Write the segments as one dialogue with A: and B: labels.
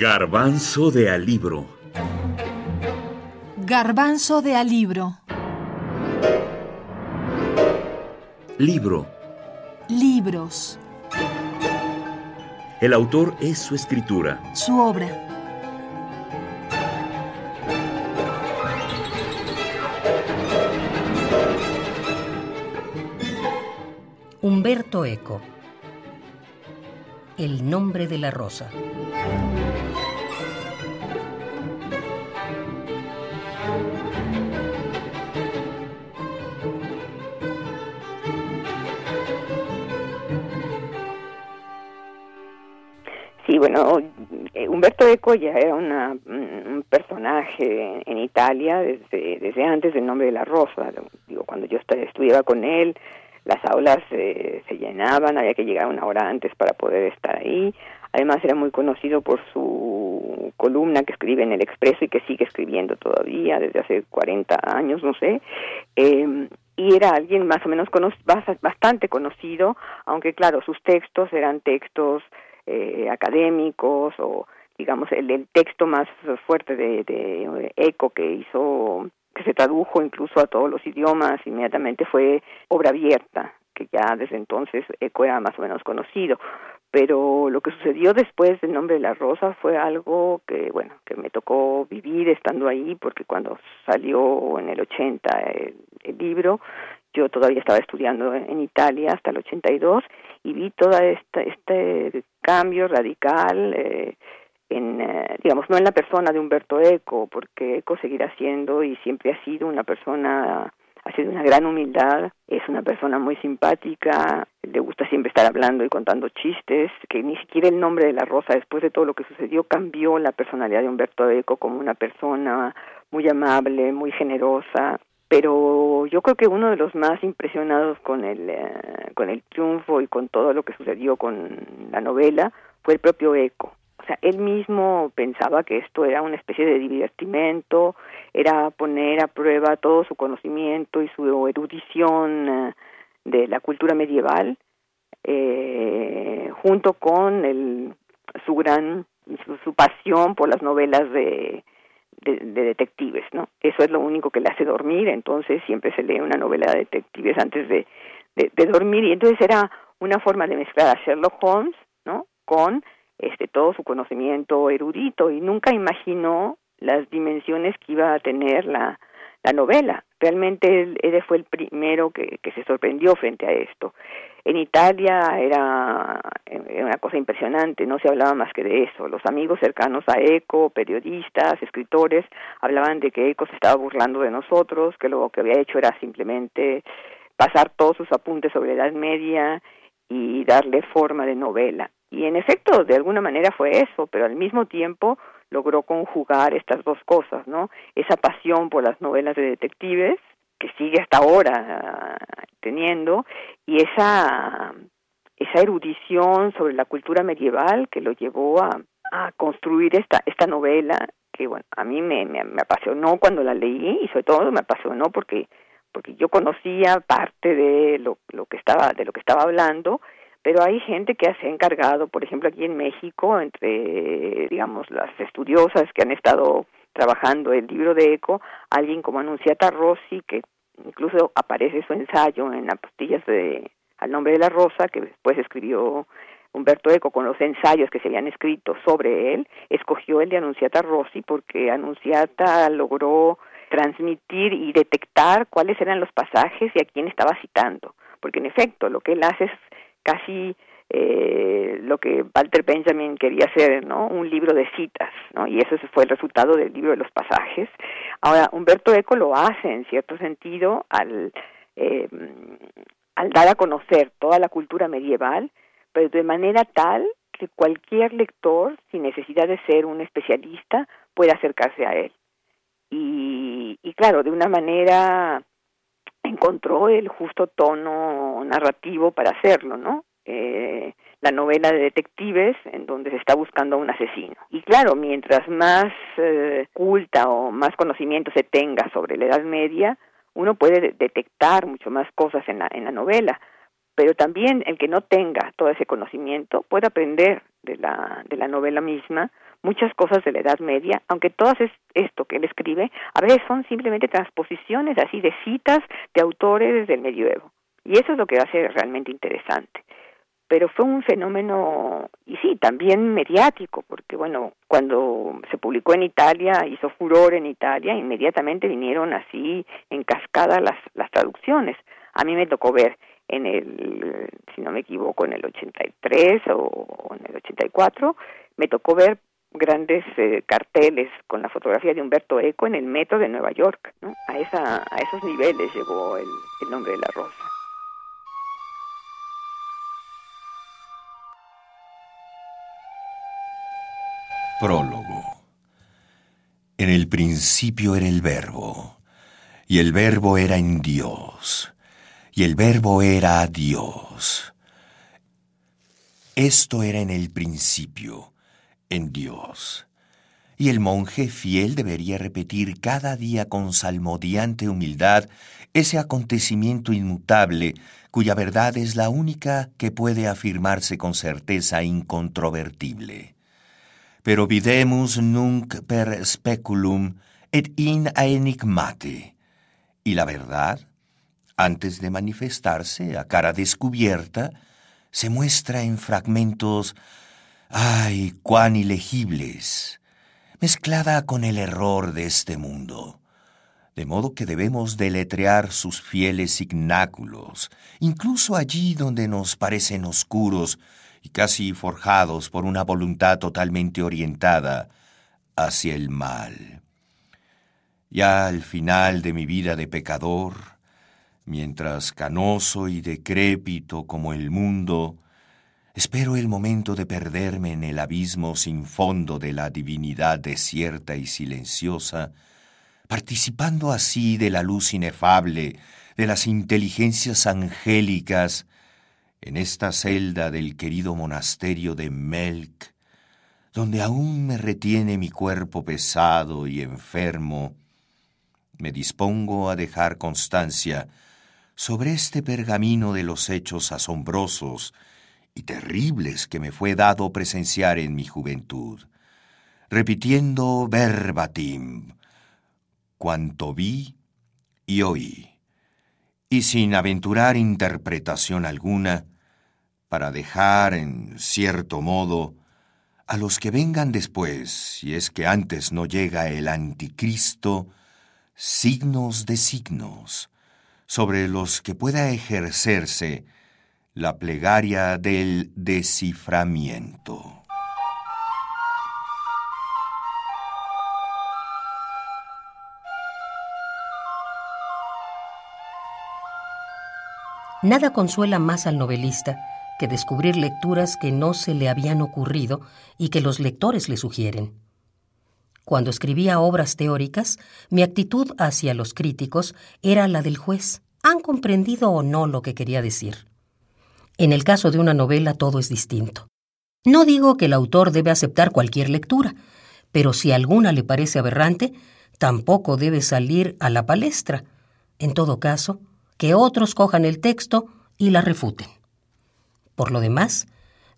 A: Garbanzo de alibro.
B: Garbanzo de alibro.
A: Libro.
B: Libros.
A: El autor es su escritura.
B: Su obra.
C: Humberto Eco. El nombre de la rosa.
D: Sí, bueno, eh, Humberto Eco ya era una, un personaje en Italia desde, desde antes del nombre de la rosa. Digo, cuando yo estudiaba con él, las aulas eh, se llenaban, había que llegar una hora antes para poder estar ahí. Además era muy conocido por su columna que escribe en El Expreso y que sigue escribiendo todavía desde hace 40 años, no sé. Eh, y era alguien más o menos bastante conocido, aunque claro, sus textos eran textos eh, académicos o digamos el, el, texto más fuerte de, de Eco que hizo que se tradujo incluso a todos los idiomas inmediatamente fue obra abierta que ya desde entonces Eco era más o menos conocido. Pero lo que sucedió después del nombre de la rosa fue algo que bueno que me tocó vivir estando ahí porque cuando salió en el 80 el, el libro yo todavía estaba estudiando en Italia hasta el 82 y vi toda esta este cambio radical eh, en eh, digamos no en la persona de Humberto Eco porque Eco seguirá siendo y siempre ha sido una persona ha sido una gran humildad, es una persona muy simpática, le gusta siempre estar hablando y contando chistes, que ni siquiera el nombre de la rosa después de todo lo que sucedió cambió la personalidad de Humberto Eco como una persona muy amable, muy generosa, pero yo creo que uno de los más impresionados con el eh, con el triunfo y con todo lo que sucedió con la novela fue el propio Eco. O sea, él mismo pensaba que esto era una especie de divertimento, era poner a prueba todo su conocimiento y su erudición eh, de la cultura medieval, eh, junto con el, su gran su, su pasión por las novelas de, de, de, detectives, ¿no? Eso es lo único que le hace dormir, entonces siempre se lee una novela de detectives antes de, de, de dormir y entonces era una forma de mezclar a Sherlock Holmes, ¿no? Con este todo su conocimiento erudito y nunca imaginó las dimensiones que iba a tener la, la novela. Realmente él, él fue el primero que, se sorprendió frente a esto. En Italia era, era, una cosa impresionante, no se hablaba más que de eso. Los amigos cercanos a Eco, periodistas, escritores, hablaban de que Eco se estaba burlando de nosotros, que lo que había hecho era simplemente pasar todos sus apuntes sobre la Edad Media y darle forma de novela. Y en efecto, de alguna manera fue eso, pero al mismo tiempo logró conjugar estas dos cosas, ¿no? Esa pasión por las novelas de detectives, que sigue hasta ahora uh, teniendo, y esa, esa erudición sobre la cultura medieval que lo llevó a, a construir esta, esta novela, que bueno, a mí me, me, me apasionó cuando la leí, y sobre todo me apasionó porque porque yo conocía parte de lo, lo que estaba de lo que estaba hablando pero hay gente que se ha encargado, por ejemplo, aquí en México, entre, digamos, las estudiosas que han estado trabajando el libro de Eco, alguien como Anunciata Rossi, que incluso aparece su ensayo en las pastillas de Al nombre de la rosa, que después escribió Humberto Eco con los ensayos que se habían escrito sobre él, escogió el de Anunciata Rossi porque Anunciata logró transmitir y detectar cuáles eran los pasajes y a quién estaba citando, porque en efecto lo que él hace es casi eh, lo que Walter Benjamin quería hacer, ¿no? Un libro de citas, ¿no? Y eso fue el resultado del libro de los pasajes. Ahora, Humberto Eco lo hace, en cierto sentido, al, eh, al dar a conocer toda la cultura medieval, pero de manera tal que cualquier lector, sin necesidad de ser un especialista, puede acercarse a él. Y, y claro, de una manera encontró el justo tono narrativo para hacerlo, ¿no? Eh, la novela de detectives en donde se está buscando a un asesino. Y claro, mientras más eh, culta o más conocimiento se tenga sobre la Edad Media, uno puede detectar mucho más cosas en la, en la novela, pero también el que no tenga todo ese conocimiento puede aprender de la, de la novela misma muchas cosas de la Edad Media, aunque todas es esto que él escribe, a veces son simplemente transposiciones así de citas de autores del medioevo. Y eso es lo que hace realmente interesante pero fue un fenómeno, y sí, también mediático, porque bueno, cuando se publicó en Italia, hizo furor en Italia, inmediatamente vinieron así en cascada las, las traducciones. A mí me tocó ver en el, si no me equivoco, en el 83 o, en el 84, me tocó ver grandes eh, carteles con la fotografía de Humberto Eco en el metro de Nueva York. A, esa, a esos niveles llegó el, el nombre de la rosa.
E: Prólogo. En el principio era el verbo, y el verbo era en Dios, y el verbo era Dios. Esto era en el principio, en Dios. Y el monje fiel debería repetir cada día con salmodiante humildad ese acontecimiento inmutable cuya verdad es la única que puede afirmarse con certeza incontrovertible pero videmus nunc per speculum et in enigmate. Y la verdad, antes de manifestarse a cara descubierta, se muestra en fragmentos, ay, cuán ilegibles, mezclada con el error de este mundo. De modo que debemos deletrear sus fieles signáculos, incluso allí donde nos parecen oscuros y casi forjados por una voluntad totalmente orientada hacia el mal. Ya al final de mi vida de pecador, mientras canoso y decrépito como el mundo, espero el momento de perderme en el abismo sin fondo de la divinidad desierta y silenciosa, participando así de la luz inefable de las inteligencias angélicas en esta celda del querido monasterio de Melk, donde aún me retiene mi cuerpo pesado y enfermo, me dispongo a dejar constancia sobre este pergamino de los hechos asombrosos terribles que me fue dado presenciar en mi juventud, repitiendo verbatim cuanto vi y oí y sin aventurar interpretación alguna, para dejar, en cierto modo, a los que vengan después, si es que antes no llega el anticristo, signos de signos, sobre los que pueda ejercerse la plegaria del desciframiento.
C: Nada consuela más al novelista que descubrir lecturas que no se le habían ocurrido y que los lectores le sugieren. Cuando escribía obras teóricas, mi actitud hacia los críticos era la del juez. ¿Han comprendido o no lo que quería decir? En el caso de una novela todo es distinto. No digo que el autor debe aceptar cualquier lectura, pero si alguna le parece aberrante, tampoco debe salir a la palestra. En todo caso, que otros cojan el texto y la refuten. Por lo demás,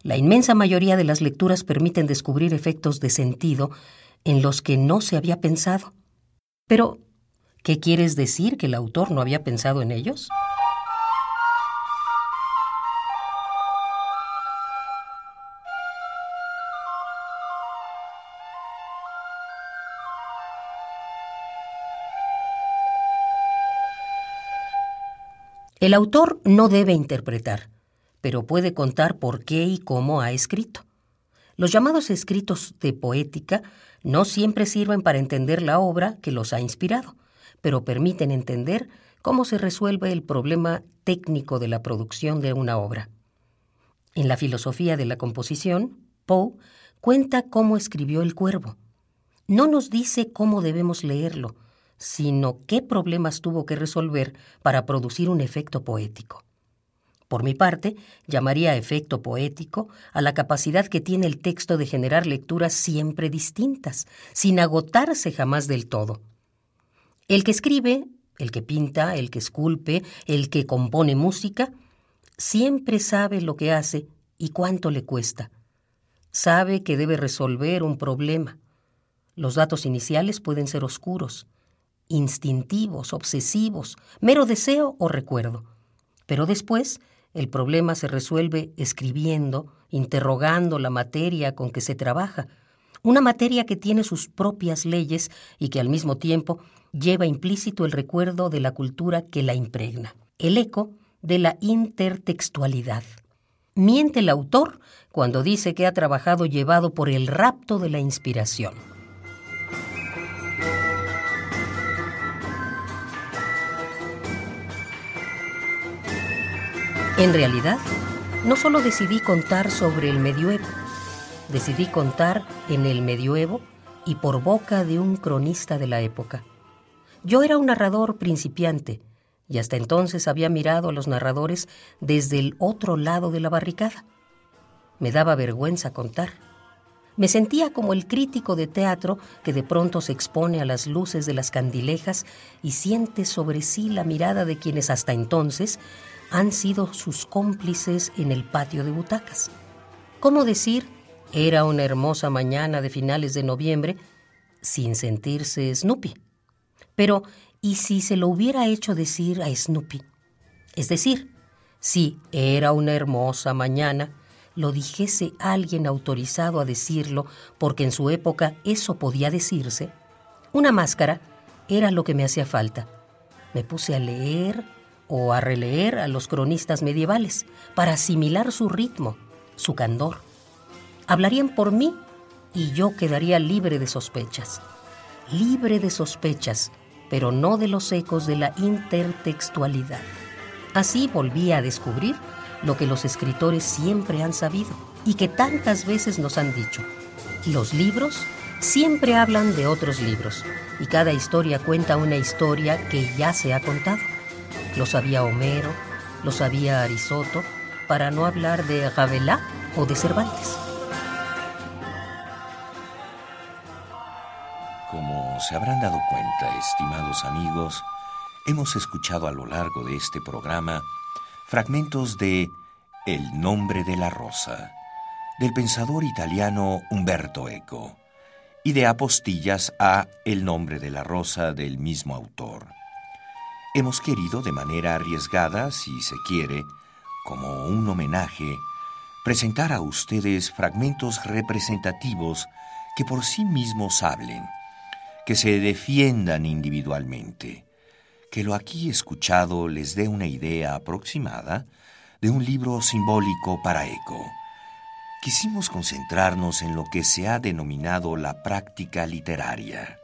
C: la inmensa mayoría de las lecturas permiten descubrir efectos de sentido en los que no se había pensado. Pero, ¿qué quieres decir que el autor no había pensado en ellos? El autor no debe interpretar, pero puede contar por qué y cómo ha escrito. Los llamados escritos de poética no siempre sirven para entender la obra que los ha inspirado, pero permiten entender cómo se resuelve el problema técnico de la producción de una obra. En la filosofía de la composición, Poe cuenta cómo escribió El Cuervo. No nos dice cómo debemos leerlo, sino qué problemas tuvo que resolver para producir un efecto poético. Por mi parte, llamaría efecto poético a la capacidad que tiene el texto de generar lecturas siempre distintas, sin agotarse jamás del todo. El que escribe, el que pinta, el que esculpe, el que compone música, siempre sabe lo que hace y cuánto le cuesta. sabe que debe resolver un problema. Los datos iniciales pueden ser oscuros, instintivos, obsesivos, mero deseo o recuerdo. Pero después el problema se resuelve escribiendo, interrogando la materia con que se trabaja, una materia que tiene sus propias leyes y que al mismo tiempo lleva implícito el recuerdo de la cultura que la impregna, el eco de la intertextualidad. Miente el autor cuando dice que ha trabajado llevado por el rapto de la inspiración. En realidad, no solo decidí contar sobre el medioevo, decidí contar en el medioevo y por boca de un cronista de la época. Yo era un narrador principiante y hasta entonces había mirado a los narradores desde el otro lado de la barricada. Me daba vergüenza contar. Me sentía como el crítico de teatro que de pronto se expone a las luces de las candilejas y siente sobre sí la mirada de quienes hasta entonces han sido sus cómplices en el patio de butacas. ¿Cómo decir, era una hermosa mañana de finales de noviembre, sin sentirse Snoopy? Pero, ¿y si se lo hubiera hecho decir a Snoopy? Es decir, si era una hermosa mañana, lo dijese alguien autorizado a decirlo, porque en su época eso podía decirse, una máscara era lo que me hacía falta. Me puse a leer, o a releer a los cronistas medievales para asimilar su ritmo, su candor. Hablarían por mí y yo quedaría libre de sospechas. Libre de sospechas, pero no de los ecos de la intertextualidad. Así volví a descubrir lo que los escritores siempre han sabido y que tantas veces nos han dicho. Los libros siempre hablan de otros libros y cada historia cuenta una historia que ya se ha contado. Lo sabía Homero, lo sabía Arisoto, para no hablar de Rabelais o de Cervantes.
E: Como se habrán dado cuenta, estimados amigos, hemos escuchado a lo largo de este programa fragmentos de El nombre de la rosa, del pensador italiano Umberto Eco, y de apostillas a El nombre de la rosa del mismo autor. Hemos querido de manera arriesgada, si se quiere, como un homenaje, presentar a ustedes fragmentos representativos que por sí mismos hablen, que se defiendan individualmente, que lo aquí escuchado les dé una idea aproximada de un libro simbólico para eco. Quisimos concentrarnos en lo que se ha denominado la práctica literaria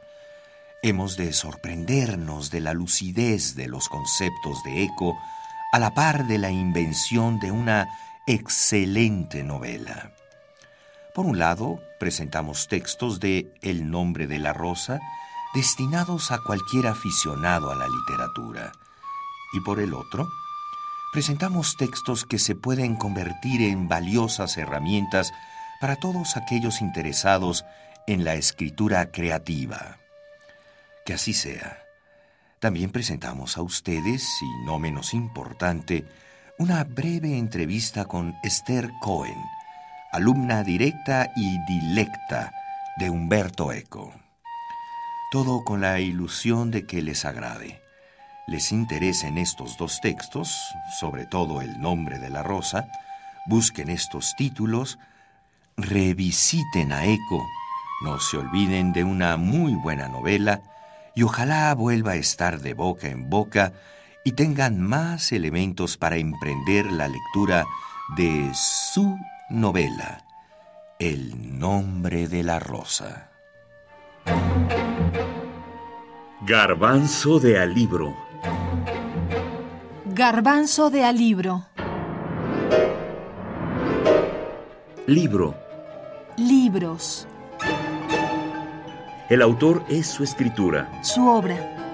E: hemos de sorprendernos de la lucidez de los conceptos de Eco a la par de la invención de una excelente novela. Por un lado, presentamos textos de El nombre de la rosa, destinados a cualquier aficionado a la literatura, y por el otro, presentamos textos que se pueden convertir en valiosas herramientas para todos aquellos interesados en la escritura creativa. Que así sea. También presentamos a ustedes, y no menos importante, una breve entrevista con Esther Cohen, alumna directa y dilecta de Humberto Eco. Todo con la ilusión de que les agrade. Les interesen estos dos textos, sobre todo el nombre de la rosa, busquen estos títulos, revisiten a Eco, no se olviden de una muy buena novela, y ojalá vuelva a estar de boca en boca y tengan más elementos para emprender la lectura de su novela, El nombre de la rosa.
A: Garbanzo de alibro.
B: Garbanzo de alibro.
A: Libro.
B: Libros.
A: El autor es su escritura.
B: Su obra.